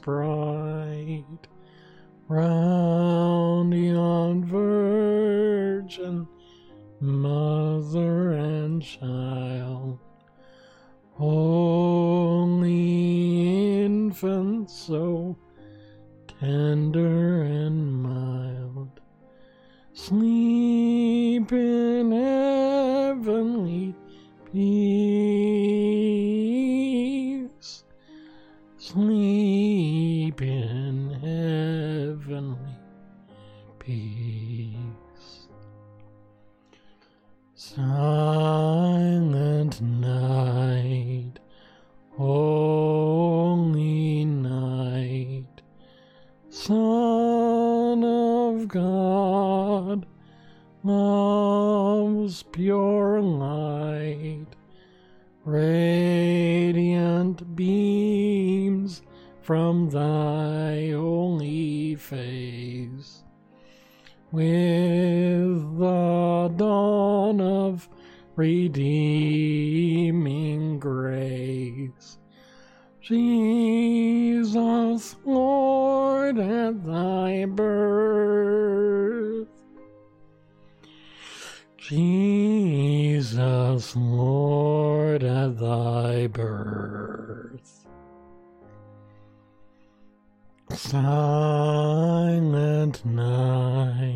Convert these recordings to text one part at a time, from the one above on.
bright, round yon virgin, mother and child, holy infant, so tender and mild, sleep in heavenly peace. Sleep Silent night, holy night, Son of God, love's pure light, radiant beams from thy holy face. With redeeming grace. Jesus, Lord, at thy birth. Jesus, Lord, at thy birth. Silent night,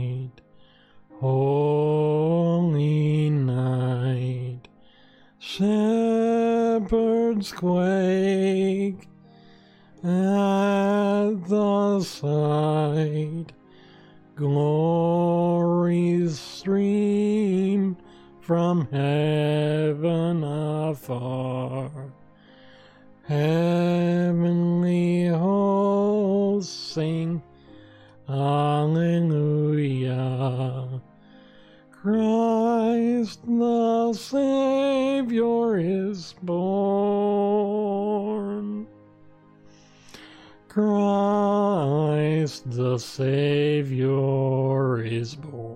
shepherds quake at the sight, glories stream from heaven afar. Heavenly hosts sing Alleluia. Christ the Savior is born. Christ the Savior is born.